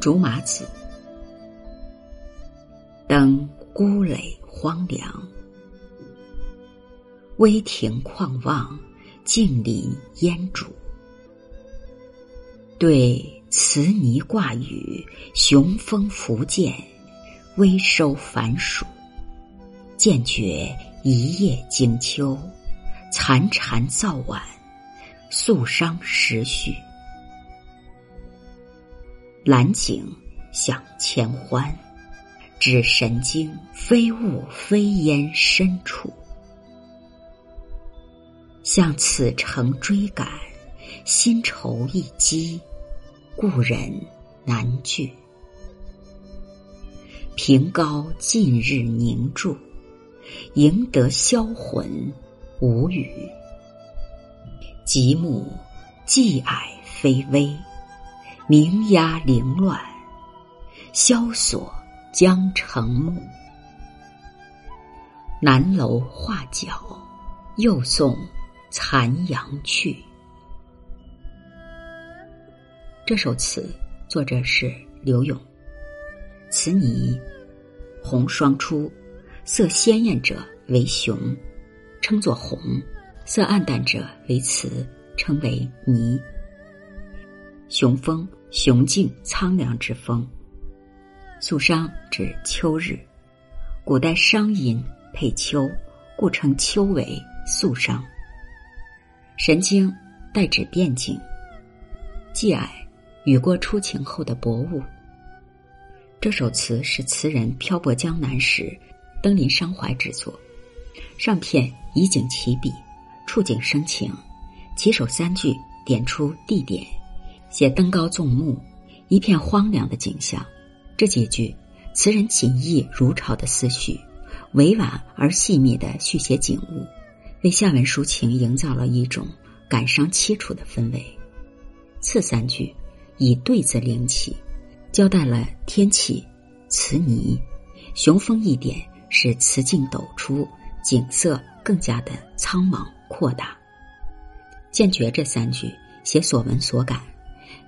竹马子，登孤垒荒凉，微亭旷望，静林烟渚。对慈泥挂雨，雄风拂剑，微收繁暑。渐觉一夜惊秋，残蝉噪晚，肃伤时序。兰景享千欢，指神经飞雾飞烟深处。向此城追赶，新愁一积。故人难聚，凭高近日凝住，赢得销魂无语。极目寂矮非微，鸣鸦凌乱，萧索将成暮。南楼画角，又送残阳去。这首词作者是刘永。词泥，红霜出，色鲜艳者为雄，称作红；色暗淡者为雌，称为泥。雄风，雄静苍凉之风。肃商指秋日，古代商音配秋，故称秋为肃商。神经，代指变境。寂霭。雨过初晴后的薄雾。这首词是词人漂泊江南时登临伤怀之作，上片以景起笔，触景生情。起首三句点出地点，写登高纵目，一片荒凉的景象。这几句，词人锦意如潮的思绪，委婉而细密的续写景物，为下文抒情营造了一种感伤凄楚的氛围。次三句。以对字领起，交代了天气，词泥，雄风一点，使词境陡出，景色更加的苍茫阔大。渐觉这三句写所闻所感，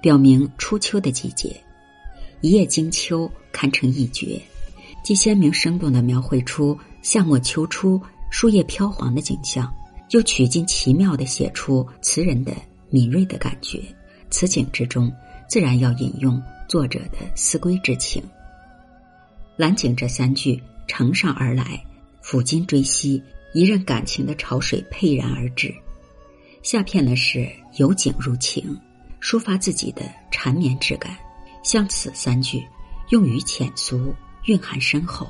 表明初秋的季节。一夜惊秋堪称一绝，既鲜明生动的描绘出夏末秋初树叶飘黄的景象，又曲尽奇妙的写出词人的敏锐的感觉。此景之中。自然要引用作者的思归之情。兰景这三句承上而来，抚今追昔，一任感情的潮水沛然而至。下片呢是由景入情，抒发自己的缠绵之感。像此三句，用语浅俗，蕴含深厚，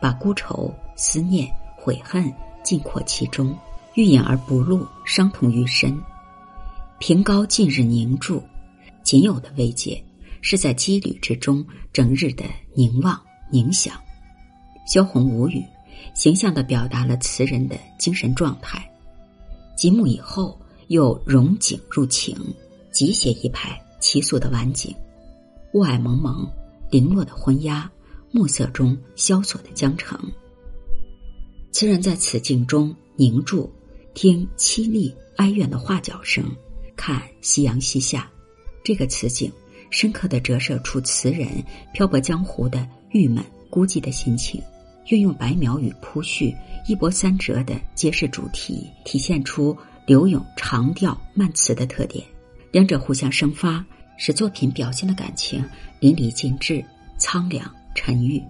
把孤愁、思念、悔恨尽括其中，欲隐而不露，伤痛愈深。平高近日凝住。仅有的慰藉，是在羁旅之中整日的凝望凝想。萧红无语，形象的表达了词人的精神状态。极目以后，又融景入情，即写一派奇俗的晚景：雾霭蒙蒙，零落的昏鸦，暮色中萧索的江城。词人在此境中凝住，听凄厉哀怨的画角声，看夕阳西下。这个词景，深刻的折射出词人漂泊江湖的郁闷孤寂的心情，运用白描与铺叙一波三折的揭示主题，体现出柳永长调慢词的特点，两者互相生发，使作品表现的感情淋漓尽致、苍凉沉郁。